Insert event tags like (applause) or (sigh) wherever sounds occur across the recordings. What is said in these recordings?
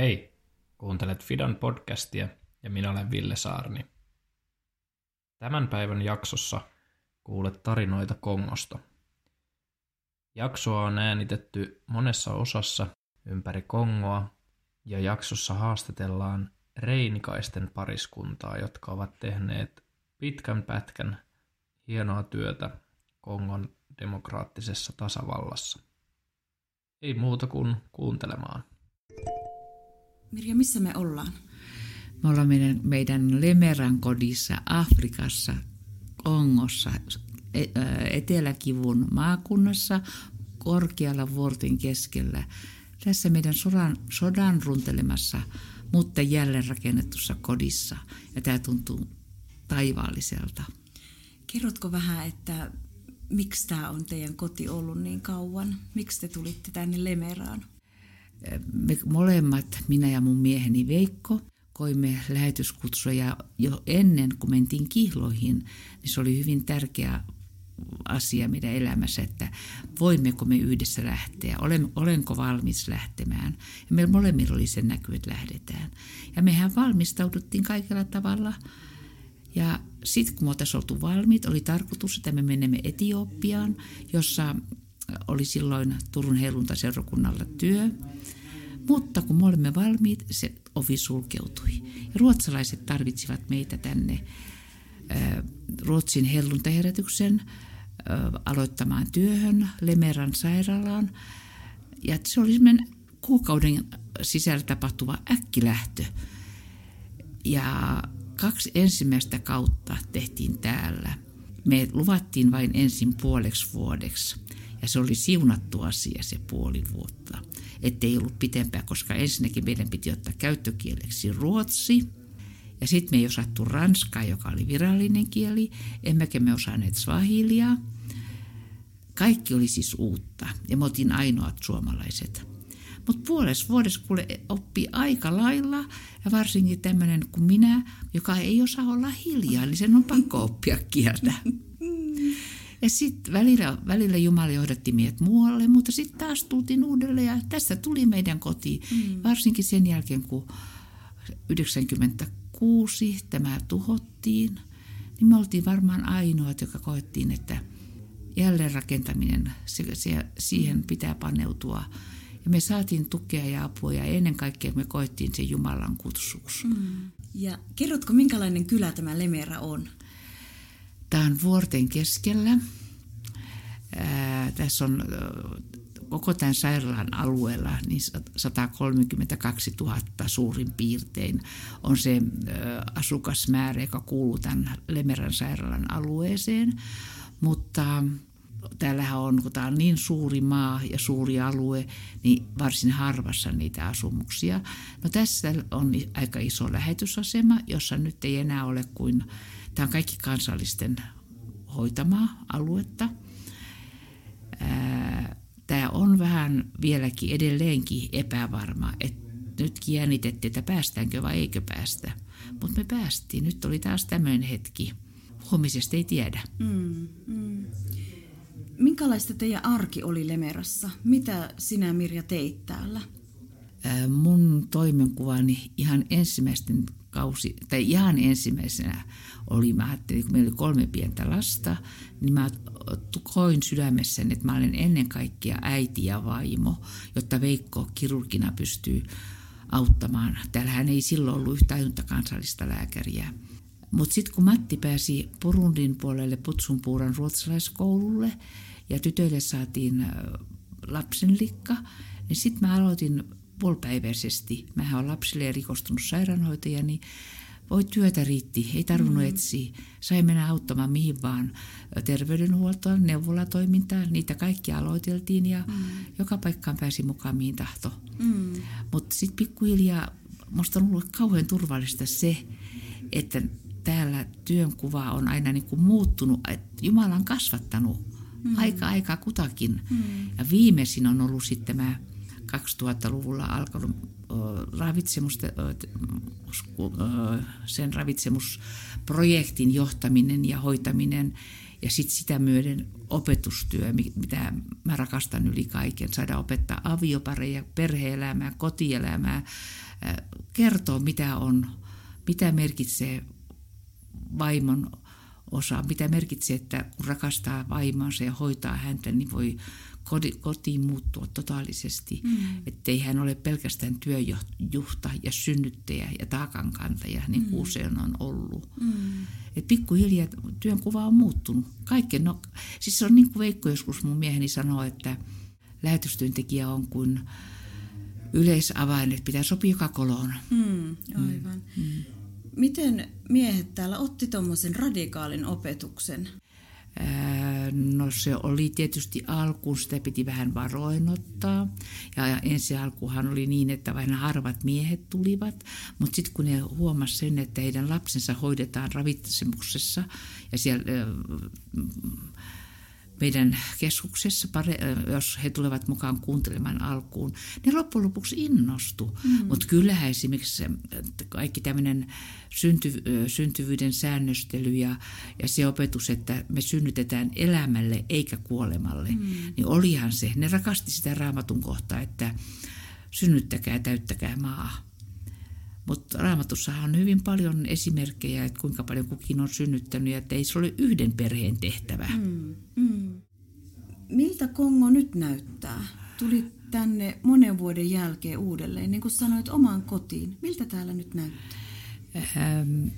Hei, kuuntelet Fidan podcastia ja minä olen Ville Saarni. Tämän päivän jaksossa kuulet tarinoita Kongosta. Jaksoa on äänitetty monessa osassa ympäri Kongoa ja jaksossa haastatellaan reinikaisten pariskuntaa, jotka ovat tehneet pitkän pätkän hienoa työtä Kongon demokraattisessa tasavallassa. Ei muuta kuin kuuntelemaan. Mirja, missä me ollaan? Me ollaan meidän, meidän Lemeran kodissa Afrikassa, Kongossa, e, Eteläkivun maakunnassa, korkealla vuorten keskellä. Tässä meidän sodan, sodan runtelemassa, mutta jälleen rakennetussa kodissa. Ja tämä tuntuu taivaalliselta. Kerrotko vähän, että miksi tämä on teidän koti ollut niin kauan? Miksi te tulitte tänne Lemeraan? Me molemmat, minä ja mun mieheni Veikko, koimme lähetyskutsuja jo ennen kuin mentiin kihloihin, niin se oli hyvin tärkeä asia meidän elämässä, että voimmeko me yhdessä lähteä, olen, olenko valmis lähtemään. Ja meillä molemmilla oli sen näky, että lähdetään. Ja mehän valmistauduttiin kaikella tavalla. Ja sitten kun me oltaisiin oltu valmiit, oli tarkoitus, että me menemme Etiopiaan, jossa oli silloin Turun helluntaseurakunnalla työ. Mutta kun me olimme valmiit, se ovi sulkeutui. Ja ruotsalaiset tarvitsivat meitä tänne Ruotsin helluntaherätyksen aloittamaan työhön Lemeran sairaalaan. Ja se oli semmoinen kuukauden sisällä tapahtuva äkkilähtö. Ja kaksi ensimmäistä kautta tehtiin täällä. Me luvattiin vain ensin puoleksi vuodeksi. Ja se oli siunattu asia se puoli vuotta. Ettei ollut pitempää, koska ensinnäkin meidän piti ottaa käyttökieleksi ruotsi. Ja sitten me ei osattu ranskaa, joka oli virallinen kieli. Emmekä me osanneet swahilia. Kaikki oli siis uutta ja me oltiin ainoat suomalaiset. Mutta puolessa vuodessa kuule oppii aika lailla ja varsinkin tämmöinen kuin minä, joka ei osaa olla hiljaa, niin sen on pakko oppia kieltä. (laughs) Ja sitten välillä, välillä Jumala johdatti meidät muualle, mutta sitten taas tultiin uudelleen ja tästä tuli meidän koti. Mm. Varsinkin sen jälkeen, kun 96 tämä tuhottiin, niin me oltiin varmaan ainoat, joka koettiin, että jälleenrakentaminen, se, se, siihen pitää paneutua. Ja me saatiin tukea ja apua ja ennen kaikkea me koettiin se Jumalan kutsuus. Mm. Ja kerrotko, minkälainen kylä tämä Lemera on? Tämä on vuorten keskellä. Ää, tässä on koko tämän sairaalan alueella niin 132 000 suurin piirtein on se asukasmäärä, joka kuuluu tämän Lemeran sairaalan alueeseen. Mutta täällähän on, kun tämä on niin suuri maa ja suuri alue, niin varsin harvassa niitä asumuksia. No tässä on aika iso lähetysasema, jossa nyt ei enää ole kuin Tämä on kaikki kansallisten hoitamaa aluetta. Tämä on vähän vieläkin edelleenkin epävarma, että nytkin jännitettiin, että päästäänkö vai eikö päästä. Mutta me päästiin. Nyt oli taas tämmöinen hetki. Huomisesta ei tiedä. Mm, mm. Minkälaista teidän arki oli Lemerassa? Mitä sinä Mirja teit täällä? Mun toimenkuvani ihan ensimmäisten kausi, tai ihan ensimmäisenä oli, mä ajattelin, kun meillä oli kolme pientä lasta, niin mä koin sydämessäni, että mä olen ennen kaikkea äiti ja vaimo, jotta Veikko kirurgina pystyy auttamaan. Täällähän ei silloin ollut yhtä ainutta kansallista lääkäriä. Mutta sitten kun Matti pääsi Purundin puolelle Putsunpuuran ruotsalaiskoululle ja tytöille saatiin lapsenlikka, niin sitten mä aloitin puolipäiväisesti. Mä olen lapsille erikoistunut sairaanhoitaja, niin voi työtä riitti, ei tarvinnut mm. etsiä. Sai mennä auttamaan mihin vaan terveydenhuoltoon, neuvolatoimintaan, niitä kaikki aloiteltiin ja mm. joka paikkaan pääsi mukaan mihin tahto. Mm. Mutta sitten pikkuhiljaa musta on ollut kauhean turvallista se, että täällä työnkuva on aina niin kuin muuttunut, että Jumala on kasvattanut mm. aika aikaa kutakin. Mm. Ja viimeisin on ollut sitten tämä 2000-luvulla alkanut ravitsemus, sen ravitsemusprojektin johtaminen ja hoitaminen. Ja sitten sitä myöden opetustyö, mitä mä rakastan yli kaiken, saada opettaa aviopareja, perheelämää, kotielämää, kertoo mitä on, mitä merkitsee vaimon osa, mitä merkitsee, että kun rakastaa vaimonsa ja hoitaa häntä, niin voi kotiin muuttua totaalisesti. Mm. Että ei hän ole pelkästään työjuhta ja synnyttäjä ja taakankantaja, niin kuin mm. usein on ollut. Mm. Et pikkuhiljaa työn kuva on muuttunut. Kaiken, no, siis se on niin kuin Veikko joskus mun mieheni sanoo, että lähetystyöntekijä on kuin yleisavain, että pitää sopia joka koloon. Mm, aivan. Mm. Mm. Miten miehet täällä otti tuommoisen radikaalin opetuksen? No se oli tietysti alkuun, sitä piti vähän varoinottaa. Ja ensi alkuhan oli niin, että vain harvat miehet tulivat. Mutta sitten kun ne huomasivat sen, että heidän lapsensa hoidetaan ravitsemuksessa ja siellä meidän keskuksessa, jos he tulevat mukaan kuuntelemaan alkuun, ne loppujen lopuksi innostu. Mm. Mutta kyllähän esimerkiksi kaikki tämmöinen synty, syntyvyyden säännöstely ja, ja se opetus, että me synnytetään elämälle eikä kuolemalle, mm. niin olihan se. Ne rakasti sitä raamatun kohtaa, että synnyttäkää, täyttäkää maa. Mutta raamatussahan on hyvin paljon esimerkkejä, että kuinka paljon kukin on synnyttänyt ja että ei se ole yhden perheen tehtävä. Mm, mm. Miltä Kongo nyt näyttää? Tuli tänne monen vuoden jälkeen uudelleen, niin kuin sanoit, omaan kotiin. Miltä täällä nyt näyttää? Ähm,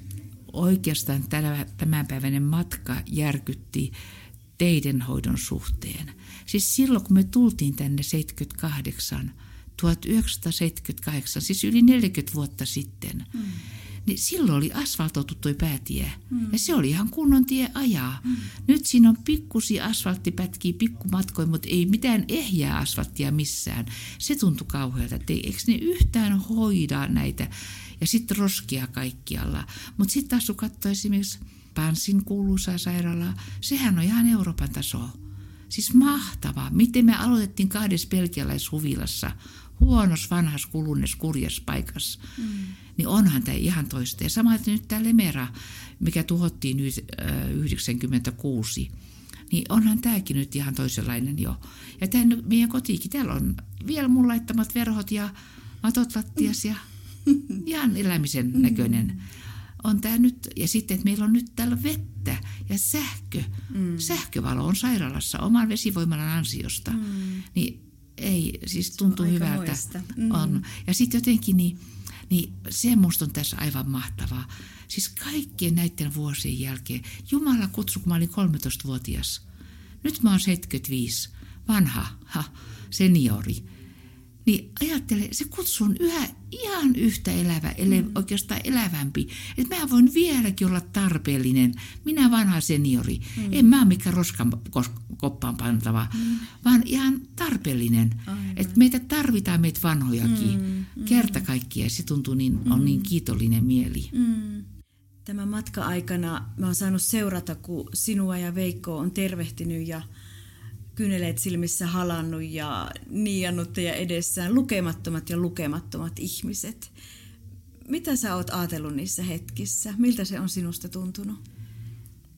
oikeastaan tämä, tämänpäiväinen matka järkytti teidenhoidon suhteen. Siis silloin, kun me tultiin tänne 78, 1978, siis yli 40 vuotta sitten, mm. niin silloin oli asfaltoitu tuo päätie. Mm. Ja se oli ihan kunnon tie ajaa. Mm. Nyt siinä on pikkusia asfalttipätkiä, pikkumatkoja, mutta ei mitään ehjää asfalttia missään. Se tuntui kauhealta, että eikö ne yhtään hoida näitä. Ja sitten roskia kaikkialla. Mutta sitten taas kun katsoi esimerkiksi Pansin kuuluisaa sairaalaa, sehän on ihan Euroopan tasoa. Siis mahtavaa. Miten me aloitettiin kahdessa belgialaishuvilassa huonos, vanhas, kulunes, kurjas paikassa. Mm. Niin onhan tämä ihan toista. Ja samaten nyt tämä Lemera, mikä tuhottiin nyt äh, 96, niin onhan tämäkin nyt ihan toisenlainen jo. Ja tämä meidän kotiikin, täällä on vielä mun laittamat verhot ja matot lattias ja (laughs) ihan elämisen mm. näköinen. On tämä nyt, ja sitten, että meillä on nyt täällä vettä ja sähkö. Mm. Sähkövalo on sairaalassa oman vesivoimalan ansiosta. Mm. Niin ei, siis tuntuu hyvältä. Mm. On. Ja sitten jotenkin, niin, niin se musta on tässä aivan mahtavaa. Siis kaikkien näiden vuosien jälkeen, Jumala kutsu, kun mä olin 13-vuotias. Nyt mä oon 75, vanha, ha, seniori. Niin ajattele, se kutsu on yhä ihan yhtä elävä, ele, mm. oikeastaan elävämpi. Että mä voin vieläkin olla tarpeellinen. Minä vanha seniori. Mm. En mä ole mikään roskan koppaan pantava, mm. vaan ihan tarpeellinen. Että meitä tarvitaan meitä vanhojakin. Mm. Mm. Kerta kaikkiaan se tuntuu niin, on mm. niin kiitollinen mieli. Mm. Tämän matka-aikana mä oon saanut seurata, kun sinua ja Veikko on tervehtinyt ja kyneleet silmissä halannut ja niiannut ja edessään lukemattomat ja lukemattomat ihmiset. Mitä sä oot ajatellut niissä hetkissä? Miltä se on sinusta tuntunut?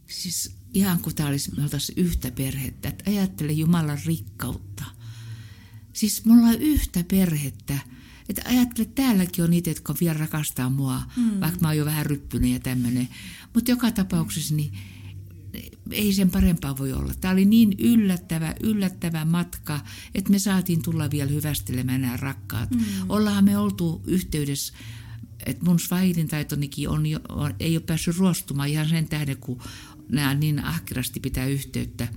Siis ihan kuin tämä olisi, me yhtä perhettä. Että ajattele Jumalan rikkautta. Siis me ollaan yhtä perhettä. Että ajattele, täälläkin on niitä, jotka vielä rakastaa mua, mm. vaikka mä oon jo vähän ryppynyt ja tämmöinen. Mutta joka tapauksessa niin ei sen parempaa voi olla. Tämä oli niin yllättävä, yllättävä matka, että me saatiin tulla vielä hyvästelemään nämä rakkaat. Mm. Ollaan me oltu yhteydessä, että mun svahilin taitonikin on, on, ei ole päässyt ruostumaan ihan sen tähden, kun nämä niin ahkerasti pitää yhteyttä.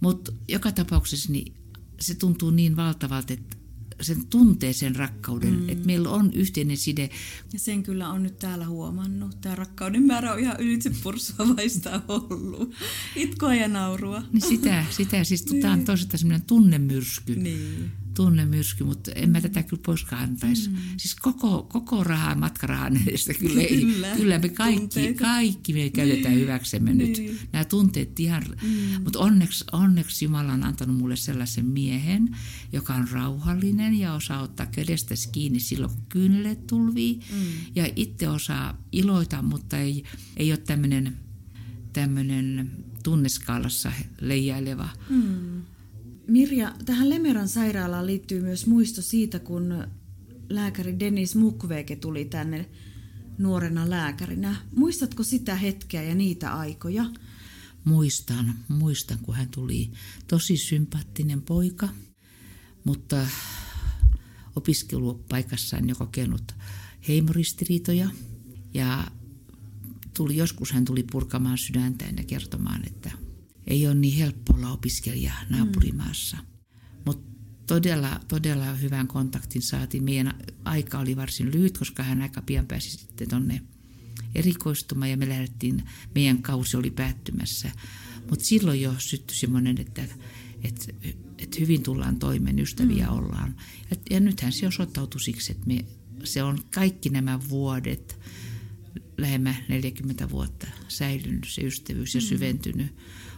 Mutta joka tapauksessa niin se tuntuu niin valtavalta, että sen tuntee sen rakkauden, mm. että meillä on yhteinen side. Ja sen kyllä on nyt täällä huomannut. Tämä rakkauden määrä on ihan ylitse pursuavaista ollut. Itkoa ja naurua. Niin sitä, sitä siis niin. tämä on toisaalta semmoinen tunnemyrsky. Niin tunnemyrsky, mutta en mä tätä kyllä poiskaan antaisi. Mm. Siis koko, koko rahaa, matkarahan (laughs) edestä kyllä, ei, kyllä, kyllä me kaikki, kaikki me käytetään niin. hyväksemme niin. nyt. Nämä tunteet ihan, mm. mutta onneksi, onneksi Jumala on antanut mulle sellaisen miehen, joka on rauhallinen ja osaa ottaa kädestä kiinni silloin, kun kynnet tulvii. Mm. Ja itse osaa iloita, mutta ei, ei ole tämmöinen tämmöinen tunneskaalassa leijaileva. Mm. Mirja, tähän Lemeran sairaalaan liittyy myös muisto siitä, kun lääkäri Dennis Mukwege tuli tänne nuorena lääkärinä. Muistatko sitä hetkeä ja niitä aikoja? Muistan, muistan, kun hän tuli tosi sympaattinen poika, mutta opiskelupaikassaan jo kokenut heimoristiriitoja ja tuli, joskus hän tuli purkamaan sydäntään ja kertomaan, että ei ole niin helppo olla opiskelija naapurimaassa. Mm. Mutta todella, todella hyvän kontaktin saatiin. Meidän aika oli varsin lyhyt, koska hän aika pian pääsi sitten tonne erikoistumaan ja me lähdettiin, meidän kausi oli päättymässä. Mutta silloin jo syttyi semmoinen, että, että, että hyvin tullaan toimeen, ystäviä mm. ollaan. Ja, ja nythän se osoittautui siksi, että me, se on kaikki nämä vuodet, lähemmä 40 vuotta säilynyt se ystävyys ja mm. syventynyt.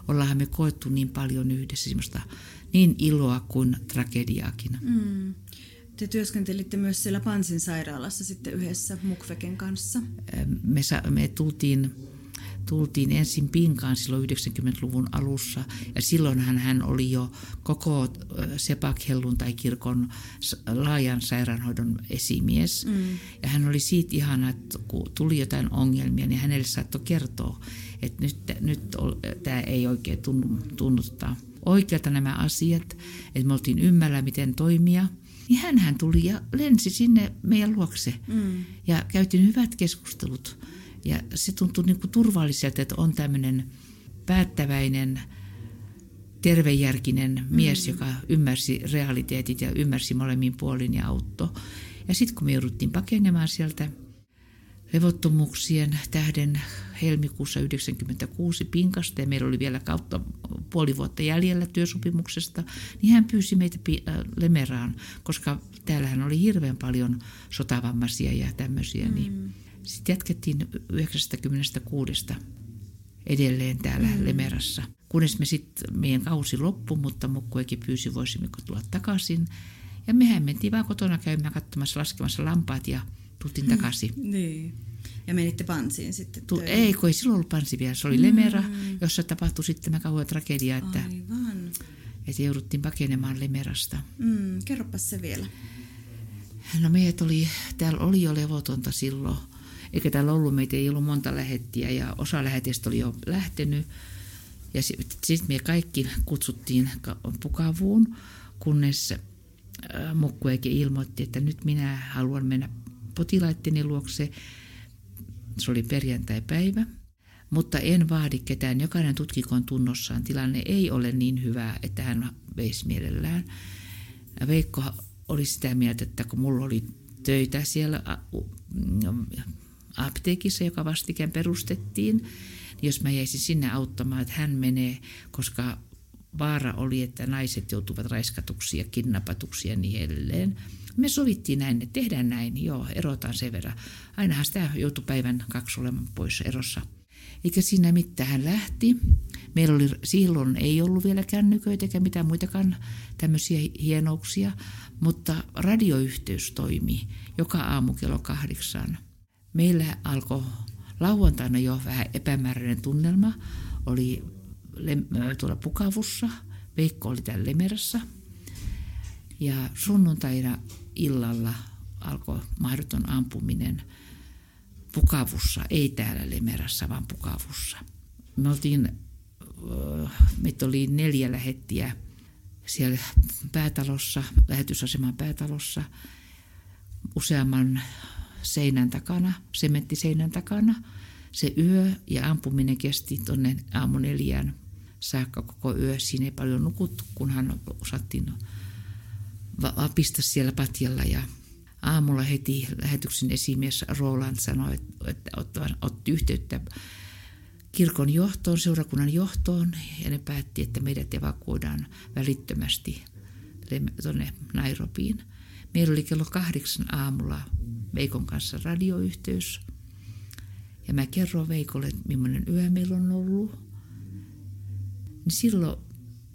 Ollaan me koettu niin paljon yhdessä semmoista niin iloa kuin tragediaakin. Mm. Te työskentelitte myös siellä Pansin sairaalassa sitten yhdessä Mukveken kanssa. Me, me tultiin, tultiin ensin Pinkaan silloin 90-luvun alussa ja silloinhan hän oli jo koko Sepak tai kirkon laajan sairaanhoidon esimies. Mm. Ja hän oli siitä ihana, että kun tuli jotain ongelmia, niin hänelle saattoi kertoa, että nyt, nyt tämä ei oikein tunnu, tunnuttaa oikealta nämä asiat, että me oltiin ymmällä, miten toimia – niin hän tuli ja lensi sinne meidän luokse. Mm. Ja käytiin hyvät keskustelut. Ja se tuntui niin kuin turvalliselta, että on tämmöinen päättäväinen, tervejärkinen mies, mm. joka ymmärsi realiteetit ja ymmärsi molemmin puolin ja auttoi. Ja sitten kun me jouduttiin pakenemaan sieltä levottomuuksien tähden helmikuussa 1996 Pinkasta ja meillä oli vielä kautta puoli vuotta jäljellä työsopimuksesta, niin hän pyysi meitä äh, Lemeraan, koska täällähän oli hirveän paljon sotavammaisia ja tämmöisiä. Niin mm. Niin sitten jatkettiin 96 edelleen täällä mm. Lemerassa. Kunnes me sitten, meidän kausi loppui, mutta Mukkuekin pyysi, voisimmeko tulla takaisin. Ja mehän mentiin vaan kotona käymään katsomassa, laskemassa lampaat ja tultiin mm. takaisin. niin. Ja menitte Pansiin sitten tu- Ei, kun ei silloin ollut Pansi vielä. Se oli mm. Lemera, jossa tapahtui sitten tämä kauhea tragedia, että, Aivan. että jouduttiin pakenemaan Lemerasta. Mm, kerropas se vielä. No meidät oli, täällä oli jo levotonta silloin, eikä täällä ollut, meitä ei ollut monta lähettiä ja osa lähetistä oli jo lähtenyt. Ja sitten sit me kaikki kutsuttiin pukavuun, kunnes Mukkuekin ilmoitti, että nyt minä haluan mennä potilaitteni luokse se oli perjantai-päivä. Mutta en vaadi ketään. Jokainen tutkikon tunnossaan. Tilanne ei ole niin hyvä, että hän veisi mielellään. Veikko oli sitä mieltä, että kun mulla oli töitä siellä apteekissa, joka vastikään perustettiin, jos mä jäisin sinne auttamaan, että hän menee, koska vaara oli, että naiset joutuvat raiskatuksi ja kidnappatuksi ja niin edelleen. Me sovittiin näin, että tehdään näin, joo, erotaan sen verran. Ainahan sitä joutui päivän kaksi olemaan pois erossa. Eikä siinä mitään hän lähti. Meillä oli silloin ei ollut vielä kännyköitä eikä mitään muitakaan tämmöisiä hienouksia, mutta radioyhteys toimi joka aamu kello kahdeksan. Meillä alkoi lauantaina jo vähän epämääräinen tunnelma. Oli tuolla Pukavussa, Veikko oli täällä Lemerassa. Ja sunnuntaina illalla alkoi mahdoton ampuminen Pukavussa, ei täällä Lemerassa, vaan Pukavussa. Me oltiin, meitä oli neljä lähettiä siellä päätalossa, lähetysaseman päätalossa, useamman seinän takana, sementtiseinän takana. Se yö ja ampuminen kesti tuonne aamu neljään saakka koko yö. Siinä ei paljon nukuttu, kunhan osattiin pistä siellä patjalla ja aamulla heti lähetyksen esimies Roland sanoi, että otti yhteyttä kirkon johtoon, seurakunnan johtoon ja ne päätti, että meidät evakuoidaan välittömästi tuonne Nairobiin. Meillä oli kello kahdeksan aamulla Veikon kanssa radioyhteys ja mä kerron Veikolle, että millainen yö meillä on ollut. Niin silloin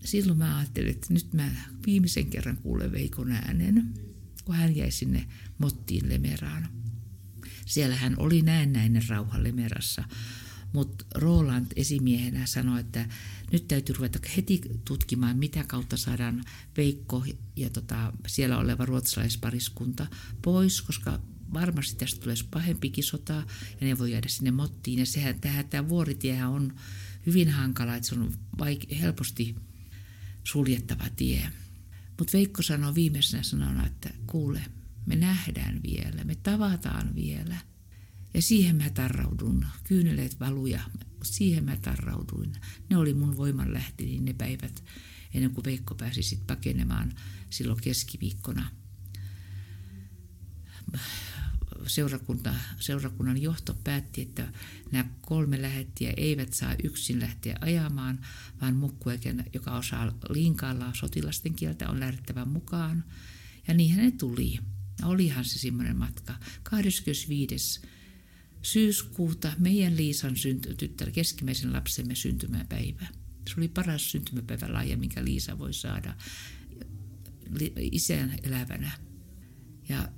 silloin mä ajattelin, että nyt mä viimeisen kerran kuulen Veikon äänen, kun hän jäi sinne Mottiin Lemeraan. Siellä hän oli näennäinen rauha Lemerassa, Mutta Roland esimiehenä sanoi, että nyt täytyy ruveta heti tutkimaan, mitä kautta saadaan Veikko ja tota, siellä oleva ruotsalaispariskunta pois, koska varmasti tästä tulee pahempi sota ja ne voi jäädä sinne mottiin. Ja sehän, tähän, tämä vuoritie on hyvin hankala, että se on vaike- helposti suljettava tie. Mutta Veikko sanoi viimeisenä sanona, että kuule, me nähdään vielä, me tavataan vielä. Ja siihen mä tarraudun, kyyneleet valuja, siihen mä tarrauduin. Ne oli mun voimanlähteeni ne päivät ennen kuin Veikko pääsi sitten pakenemaan silloin keskiviikkona seurakunta, seurakunnan johto päätti, että nämä kolme lähettiä eivät saa yksin lähteä ajamaan, vaan mukkueken, joka osaa linkailla sotilasten kieltä, on lähdettävä mukaan. Ja niinhän ne tuli. Olihan se semmoinen matka. 25. syyskuuta meidän Liisan synty, tyttär, keskimmäisen lapsemme syntymäpäivä. Se oli paras syntymäpäivä laaja, minkä Liisa voi saada isän elävänä. Ja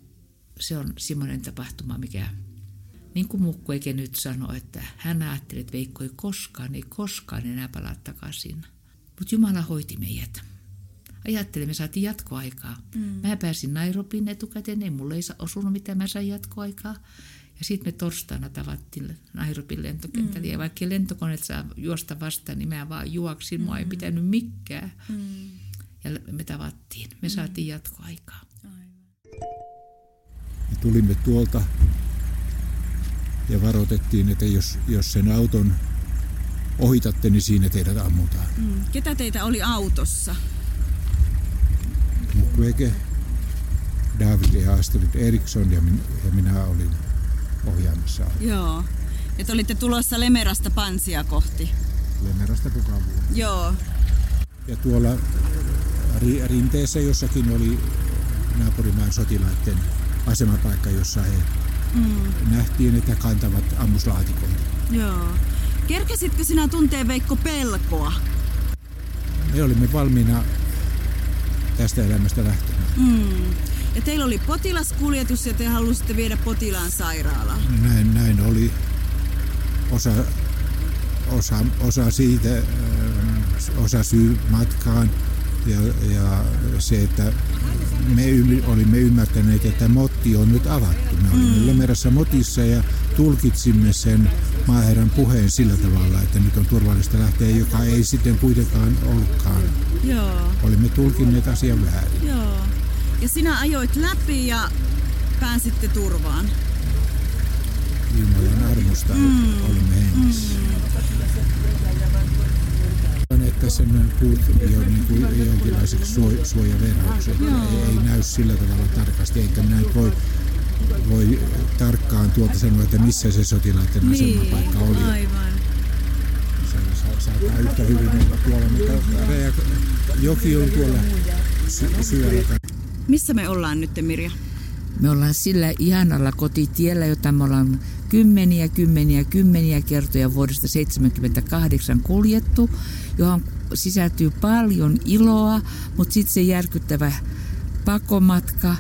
se on semmoinen tapahtuma, mikä niin kuin Mukku eikä nyt sano, että hän ajatteli, että Veikko ei koskaan, ei koskaan enää palaa takaisin. Mutta Jumala hoiti meidät. Ajattelin, me saatiin jatkoaikaa. Mm. Mä pääsin Nairobin etukäteen, ei mulle ei osunut mitään, mä sain jatkoaikaa. Ja sitten me torstaina tavattiin Nairobin lentokentällä. Mm. Ja vaikka lentokoneet saa juosta vastaan, niin mä vaan juoksin. Mm. Mua ei mm. pitänyt mikään. Mm. Ja me tavattiin. Me mm. saatiin jatkoaikaa. Me tulimme tuolta ja varoitettiin, että jos, jos sen auton ohitatte, niin siinä teidät ammutaan. Mm. Ketä teitä oli autossa? Mukwege, David ja Astrid Eriksson ja, min, ja minä olin ohjaamassa. Joo. Ja te olitte tulossa Lemerasta Pansia kohti. Lemerasta Pukavuun. Joo. Ja tuolla ri, rinteessä jossakin oli naapurimaan sotilaiden asemapaikka, jossa he mm. nähtiin, että kantavat ammuslaatikoita. Joo. Kerkesitkö sinä tuntee Veikko pelkoa? Me olimme valmiina tästä elämästä lähtemään. Mm. Ja teillä oli potilaskuljetus ja te halusitte viedä potilaan sairaalaan. Näin, näin oli. Osa, osa, osa siitä, osa syy matkaan ja, ja se, että me olimme ymmärtäneet, että motti on nyt avattu. Me olimme mm. Lemerassa motissa ja tulkitsimme sen maaherran puheen sillä tavalla, että nyt on turvallista lähteä, joka ei sitten kuitenkaan ollutkaan. Joo. Olimme tulkinneet asian väärin. Joo. Ja sinä ajoit läpi ja pääsitte turvaan. Jumalan armosta mm. olimme hengissä. Mm että sen puut jo niin kuin jonkinlaiseksi suojaverhoksi. Ei, ei näy sillä tavalla tarkasti, eikä minä nyt voi, voi tarkkaan tuolta sanoa, että missä se sotilaiden niin, asemapaikka oli. Aivan. Se saattaa yhtä hyvin olla tuolla, mutta joki on tuolla sy- syvällä. Missä me ollaan nyt, Mirja? Me ollaan sillä ihanalla kotitiellä, jota me ollaan kymmeniä, kymmeniä, kymmeniä kertoja vuodesta 1978 kuljettu, johon sisältyy paljon iloa, mutta sitten se järkyttävä pakomatka.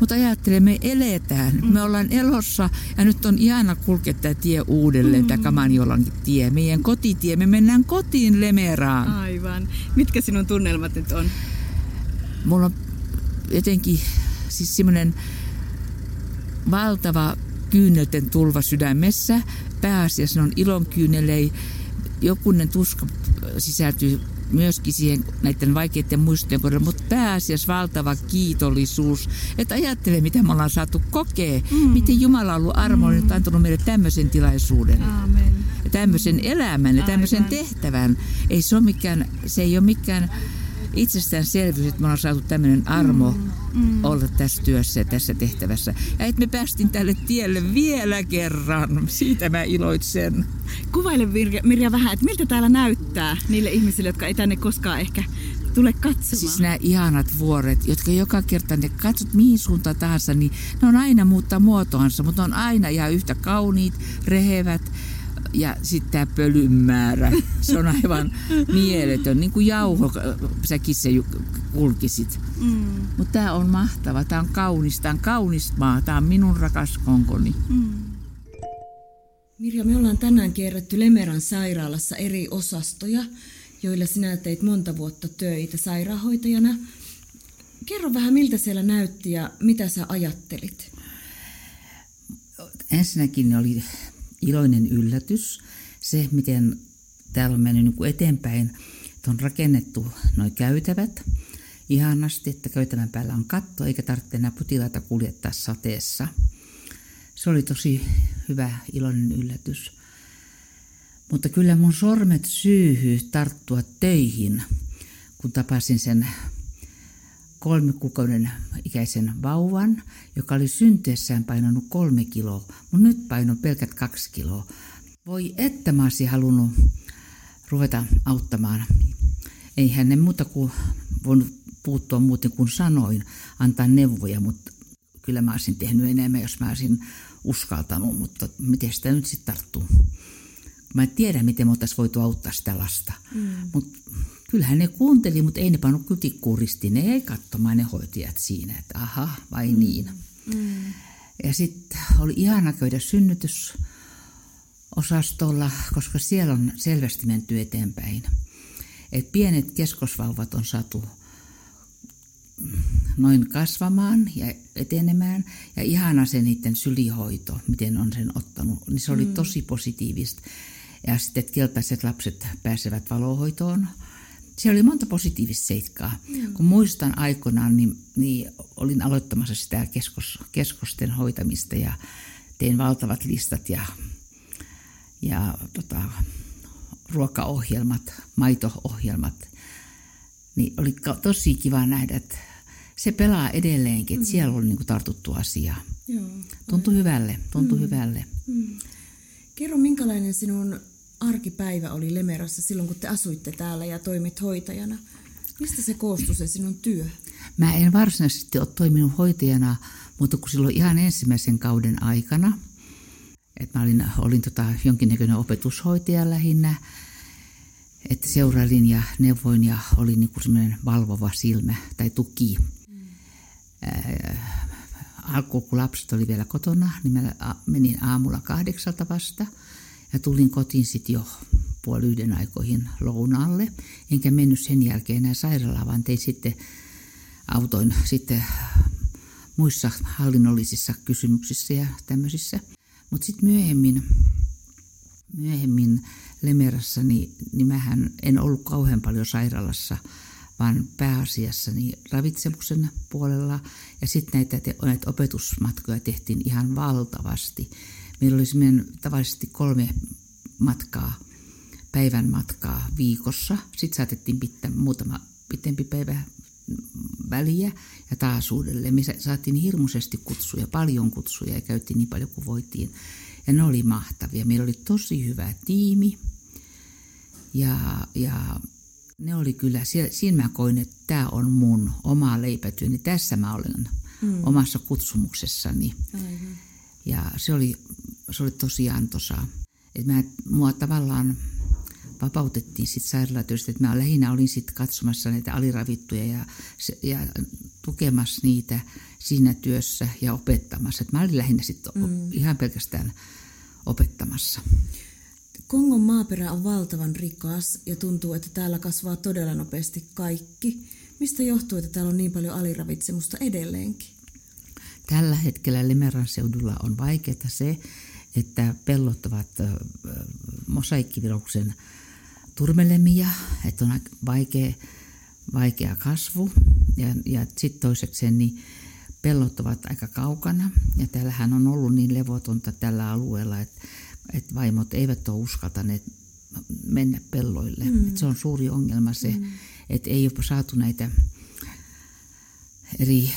Mutta ajattelen, me eletään, mm. me ollaan elossa ja nyt on ihana kulkea tämä tie uudelleen, mm. tämä Kamanjolan tie, meidän kotitie. Me mennään kotiin Lemeraan. Aivan. Mitkä sinun tunnelmat nyt on? Mulla on jotenkin siis semmoinen valtava kyynelten tulva sydämessä. Pääasiassa on ilon kyynelei. Jokunen tuska sisältyy myöskin siihen näiden vaikeiden muistojen kohdalla, mutta pääasiassa valtava kiitollisuus. Että ajattele, mitä me ollaan saatu kokea. Mm. Miten Jumala on ollut armollinen, mm. antanut meille tämmöisen tilaisuuden. Amen. Ja tämmöisen elämän ja tämmöisen Aivan. tehtävän. Ei se, ole mikään, se ei ole mikään itsestäänselvyys, että me ollaan saatu tämmöinen armo mm, mm. olla tässä työssä ja tässä tehtävässä. Ja että me päästiin tälle tielle vielä kerran. Siitä mä iloitsen. Kuvaile Mirja, Mirja vähän, että miltä täällä näyttää niille ihmisille, jotka ei tänne koskaan ehkä tule katsomaan. Siis nämä ihanat vuoret, jotka joka kerta ne katsot mihin suuntaan tahansa, niin ne on aina muuttaa muotoansa, mutta on aina ihan yhtä kauniit, rehevät ja sitten tämä pölyn määrä, se on aivan mieletön, niin kuin jauho, säkin se kulkisit. Mm. Mutta tämä on mahtava, tämä on kaunis, tämä on kaunis maa, tämä on minun rakas konkoni. Mm. Mirja, me ollaan tänään kierretty Lemeran sairaalassa eri osastoja, joilla sinä teit monta vuotta töitä sairaanhoitajana. Kerro vähän, miltä siellä näytti ja mitä sä ajattelit? Ensinnäkin oli iloinen yllätys se, miten täällä on mennyt niin eteenpäin. Että on rakennettu noin käytävät ihanasti, että käytävän päällä on katto eikä tarvitse enää potilaita kuljettaa sateessa. Se oli tosi hyvä, iloinen yllätys. Mutta kyllä mun sormet syyhyy tarttua töihin, kun tapasin sen kolme kuukauden ikäisen vauvan, joka oli syntyessään painanut kolme kiloa, mutta nyt paino pelkät kaksi kiloa. Voi että mä olisin halunnut ruveta auttamaan. Ei hänen muuta kuin voinut puuttua muuten kuin sanoin, antaa neuvoja, mutta kyllä mä olisin tehnyt enemmän, jos mä olisin uskaltanut, mutta miten sitä nyt sitten tarttuu? Mä en tiedä, miten me oltaisiin voitu auttaa sitä lasta. Mm. Mutta kyllähän ne kuunteli, mutta ei ne pannut kytikkuun Ne ei katsomaan ne hoitajat siinä, että aha, vai mm. niin. Mm. Ja sitten oli ihana käydä synnytysosastolla, koska siellä on selvästi menty eteenpäin. Et pienet keskosvauvat on saatu noin kasvamaan ja etenemään. Ja ihana se niiden sylihoito, miten on sen ottanut. Niin se oli mm. tosi positiivista. Ja sitten, että keltaiset lapset pääsevät valohoitoon. Se oli monta positiivista seikkaa. Mm. Kun muistan aikoinaan, niin, niin olin aloittamassa sitä keskos, keskosten hoitamista ja tein valtavat listat ja, ja tota, ruokaohjelmat, maito-ohjelmat. Niin oli tosi kiva nähdä, että se pelaa edelleenkin, että mm. siellä oli niin kuin tartuttu asiaa. Joo, tuntui hyvälle, tuntui mm. hyvälle. Mm. Kerro, minkälainen sinun arkipäivä oli Lemerassa silloin, kun te asuitte täällä ja toimit hoitajana? Mistä se koostui se sinun työ? Mä en varsinaisesti ole toiminut hoitajana, mutta kun silloin ihan ensimmäisen kauden aikana, että mä olin, olin tota jonkinnäköinen opetushoitaja lähinnä, että seurailin ja neuvoin ja olin niin semmoinen valvova silmä tai tuki alkuun, kun lapset oli vielä kotona, niin mä menin aamulla kahdeksalta vasta ja tulin kotiin sitten jo puoli yhden aikoihin lounaalle. Enkä mennyt sen jälkeen enää sairaalaan, vaan tein sitten autoin sitten muissa hallinnollisissa kysymyksissä ja tämmöisissä. Mutta sitten myöhemmin, myöhemmin Lemerassa, niin, niin mähän en ollut kauhean paljon sairaalassa – vaan pääasiassa niin ravitsemuksen puolella. Ja sitten näitä, näitä opetusmatkoja tehtiin ihan valtavasti. Meillä oli semmoinen tavallisesti kolme matkaa, päivän matkaa viikossa. Sitten saatettiin pitää muutama pitempi päivä väliä ja taas uudelleen. Me saatiin hirmuisesti kutsuja, paljon kutsuja ja käytiin niin paljon kuin voitiin. Ja ne oli mahtavia. Meillä oli tosi hyvä tiimi ja, ja ne oli kyllä, siinä mä koin, että tämä on mun oma leipätyöni. Tässä mä olen mm. omassa kutsumuksessani. Aivan. Ja se oli, se oli tosi antoisaa. Että mä, mua tavallaan vapautettiin sitten sairaalatyöstä, että mä lähinnä olin sitten katsomassa näitä aliravittuja ja, ja tukemassa niitä siinä työssä ja opettamassa. Et mä olin lähinnä sitten mm. ihan pelkästään opettamassa. Kongon maaperä on valtavan rikas ja tuntuu, että täällä kasvaa todella nopeasti kaikki. Mistä johtuu, että täällä on niin paljon aliravitsemusta edelleenkin? Tällä hetkellä Lemeran seudulla on vaikeaa se, että pellot ovat mosaikkiviruksen turmelemia, että on vaikea, vaikea kasvu. Ja, ja sitten toiseksi niin pellot ovat aika kaukana. Ja täällähän on ollut niin levotonta tällä alueella, että että vaimot eivät ole uskaltaneet mennä pelloille. Mm. Et se on suuri ongelma se, mm. että ei ole saatu näitä eri,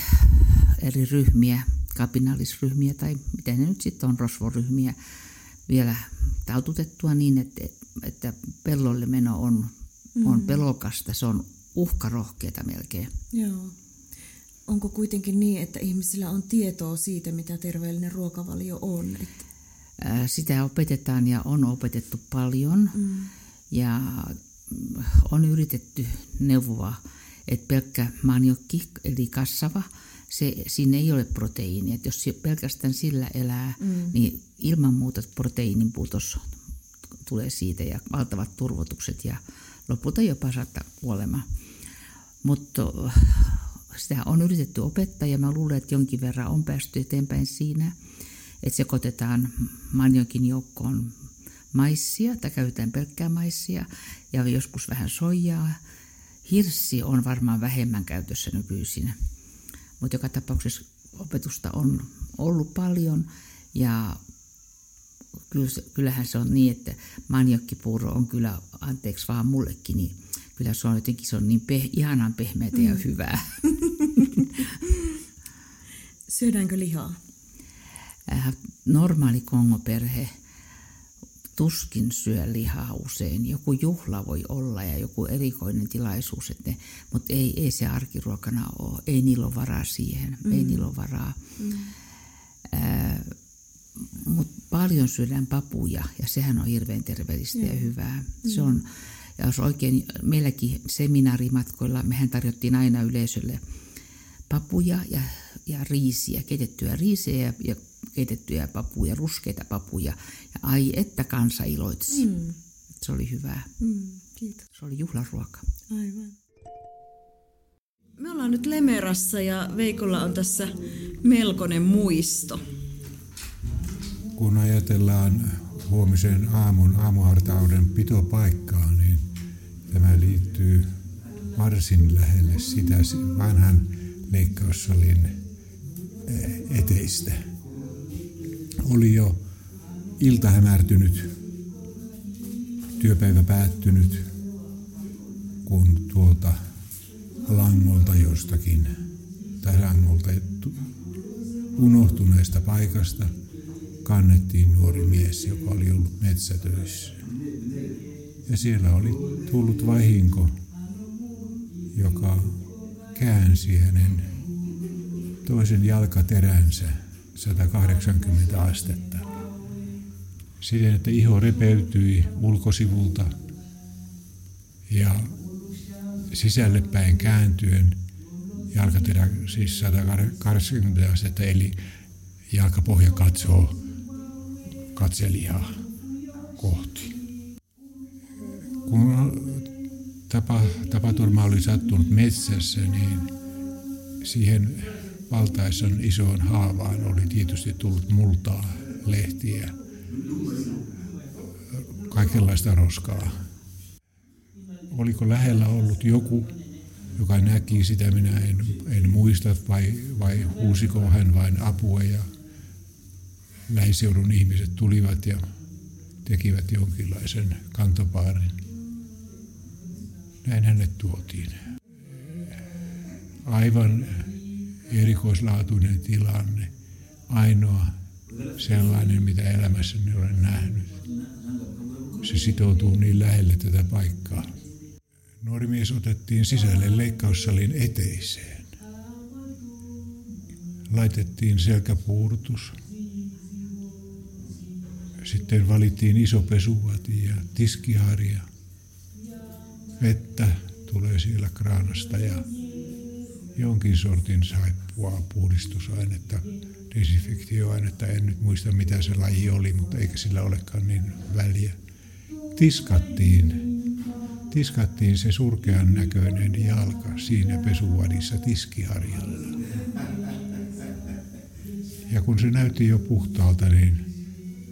eri ryhmiä, kapinallisryhmiä tai mitä ne nyt sitten on, rosvoryhmiä, vielä taututettua niin, että, että pellolle meno on, mm. on pelokasta, se on uhkarohkeata melkein. Joo. Onko kuitenkin niin, että ihmisillä on tietoa siitä, mitä terveellinen ruokavalio on? Että sitä opetetaan ja on opetettu paljon mm. ja on yritetty neuvoa, että pelkkä manjokki eli kassava se, siinä ei ole proteiinia. Että jos pelkästään sillä elää, mm. niin ilman muuta proteiinin puutos tulee siitä ja valtavat turvotukset ja lopulta jopa saattaa kuolema. Mutta sitä on yritetty opettaa ja mä luulen, että jonkin verran on päästy eteenpäin siinä, että sekoitetaan manjokin joukkoon maissia tai käytetään pelkkää maissia ja joskus vähän soijaa. Hirssi on varmaan vähemmän käytössä nykyisin, mutta joka tapauksessa opetusta on ollut paljon ja kyllähän se on niin, että manjokkipuuro on kyllä, anteeksi vaan mullekin, niin kyllä se on jotenkin se on niin peh, ihanan pehmeätä mm. ja hyvää. (laughs) Syödäänkö lihaa? Äh, normaali kongoperhe tuskin syö lihaa usein. Joku juhla voi olla ja joku erikoinen tilaisuus, että ne, mutta ei, ei se arkiruokana ole. Ei niillä ole varaa siihen, mm. ei niillä ole varaa. Mm. Äh, mutta paljon syödään papuja ja sehän on hirveän terveellistä mm. ja hyvää. Mm. Se on, ja jos oikein, meilläkin seminaarimatkoilla, mehän tarjottiin aina yleisölle papuja ja, ja riisiä, keitettyä riisiä ja, ja keitettyjä papuja, ruskeita papuja. Ja ai, että kansa iloitsi. Mm. Se oli hyvää. Mm, kiitos. Se oli juhlaruoka. Aivan. Me ollaan nyt Lemerassa ja Veikolla on tässä melkoinen muisto. Kun ajatellaan huomisen aamun aamuhartauden pitopaikkaa, niin tämä liittyy varsin lähelle sitä vanhan leikkaussalin eh, eteistä oli jo ilta hämärtynyt, työpäivä päättynyt, kun tuolta langolta jostakin tai langolta unohtuneesta paikasta kannettiin nuori mies, joka oli ollut metsätöissä. Ja siellä oli tullut vahinko, joka käänsi hänen toisen jalkateränsä 180 astetta. Siten, että iho repeytyi ulkosivulta ja sisälle päin kääntyen jalkaterä siis 180 astetta, eli jalkapohja katsoo katselijaa kohti. Kun tapa, tapaturma oli sattunut metsässä, niin siihen valtaisen isoon haavaan oli tietysti tullut multaa, lehtiä, kaikenlaista roskaa. Oliko lähellä ollut joku, joka näki sitä, minä en, en muista, vai, vai huusiko hän vain apua ja lähiseudun ihmiset tulivat ja tekivät jonkinlaisen kantopaarin. Näin hänet tuotiin. Aivan erikoislaatuinen tilanne, ainoa sellainen, mitä elämässäni olen nähnyt. Se sitoutuu niin lähelle tätä paikkaa. Nuori mies otettiin sisälle leikkaussalin eteiseen. Laitettiin selkäpuurtus. Sitten valittiin iso pesuvati ja tiskiharja. Vettä tulee siellä kraanasta ja jonkin sortin saippua, puhdistusainetta, desinfektioainetta. En nyt muista mitä se laji oli, mutta eikä sillä olekaan niin väliä. Tiskattiin, tiskattiin se surkean näköinen jalka siinä pesuvadissa tiskiharjalla. Ja kun se näytti jo puhtaalta, niin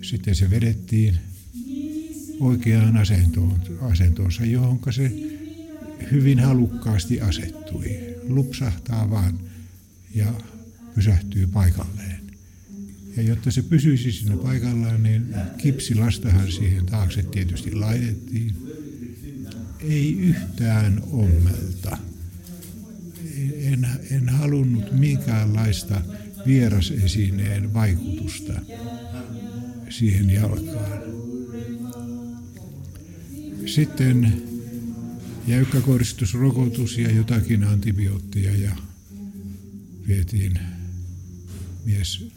sitten se vedettiin oikeaan asentoon, asentoonsa, johon se hyvin halukkaasti asettui lupsahtaa vaan ja pysähtyy paikalleen. Ja jotta se pysyisi siinä paikallaan, niin kipsilastahan siihen taakse tietysti laitettiin. Ei yhtään ommelta. En, en halunnut minkäänlaista vierasesineen vaikutusta siihen jalkaan. Sitten jäykkäkoristus, rokotus ja jotakin antibioottia ja vietiin mies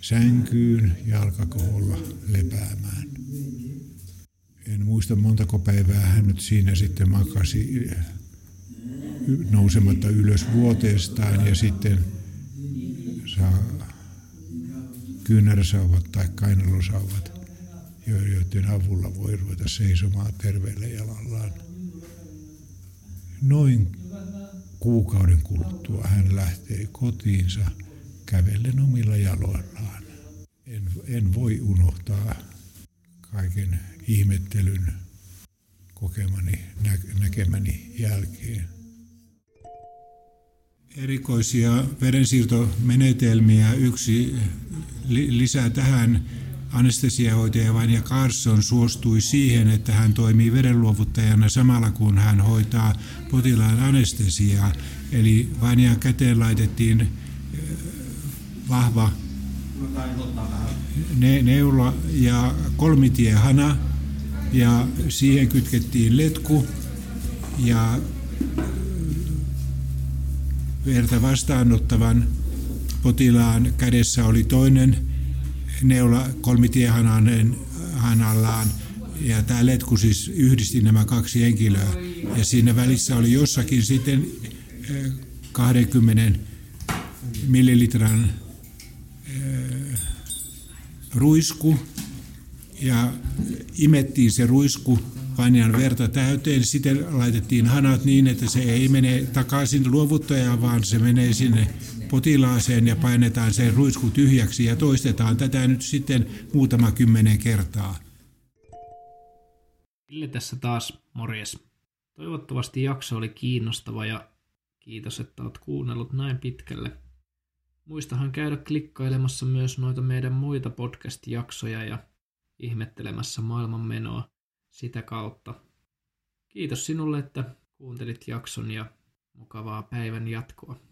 sänkyyn jalkakoholla lepäämään. En muista montako päivää hän nyt siinä sitten makasi nousematta ylös vuoteestaan ja sitten saa kyynäräsauvat tai kainalosauvat, joiden avulla voi ruveta seisomaan terveellä jalallaan. Noin kuukauden kuluttua hän lähtee kotiinsa kävellen omilla jaloillaan. En, en voi unohtaa kaiken ihmettelyn kokemani, nä, näkemäni jälkeen. Erikoisia verensiirtomenetelmiä. Yksi lisää tähän anestesiahoitaja Vanja Carson suostui siihen, että hän toimii verenluovuttajana samalla kun hän hoitaa potilaan anestesiaa. Eli Vanja käteen laitettiin vahva ne, neula ja kolmitiehana ja siihen kytkettiin letku ja verta vastaanottavan potilaan kädessä oli toinen neula kolmitiehanainen hanallaan. Ja tämä letku siis yhdisti nämä kaksi henkilöä. Ja siinä välissä oli jossakin sitten 20 eh, millilitran eh, ruisku. Ja imettiin se ruisku Vanjan verta täyteen. Sitten laitettiin hanat niin, että se ei mene takaisin luovuttajaan, vaan se menee sinne potilaaseen ja painetaan se ruisku tyhjäksi ja toistetaan tätä nyt sitten muutama kymmenen kertaa. Ville tässä taas, morjes. Toivottavasti jakso oli kiinnostava ja kiitos, että olet kuunnellut näin pitkälle. Muistahan käydä klikkailemassa myös noita meidän muita podcast-jaksoja ja ihmettelemässä maailman menoa sitä kautta. Kiitos sinulle, että kuuntelit jakson ja mukavaa päivän jatkoa.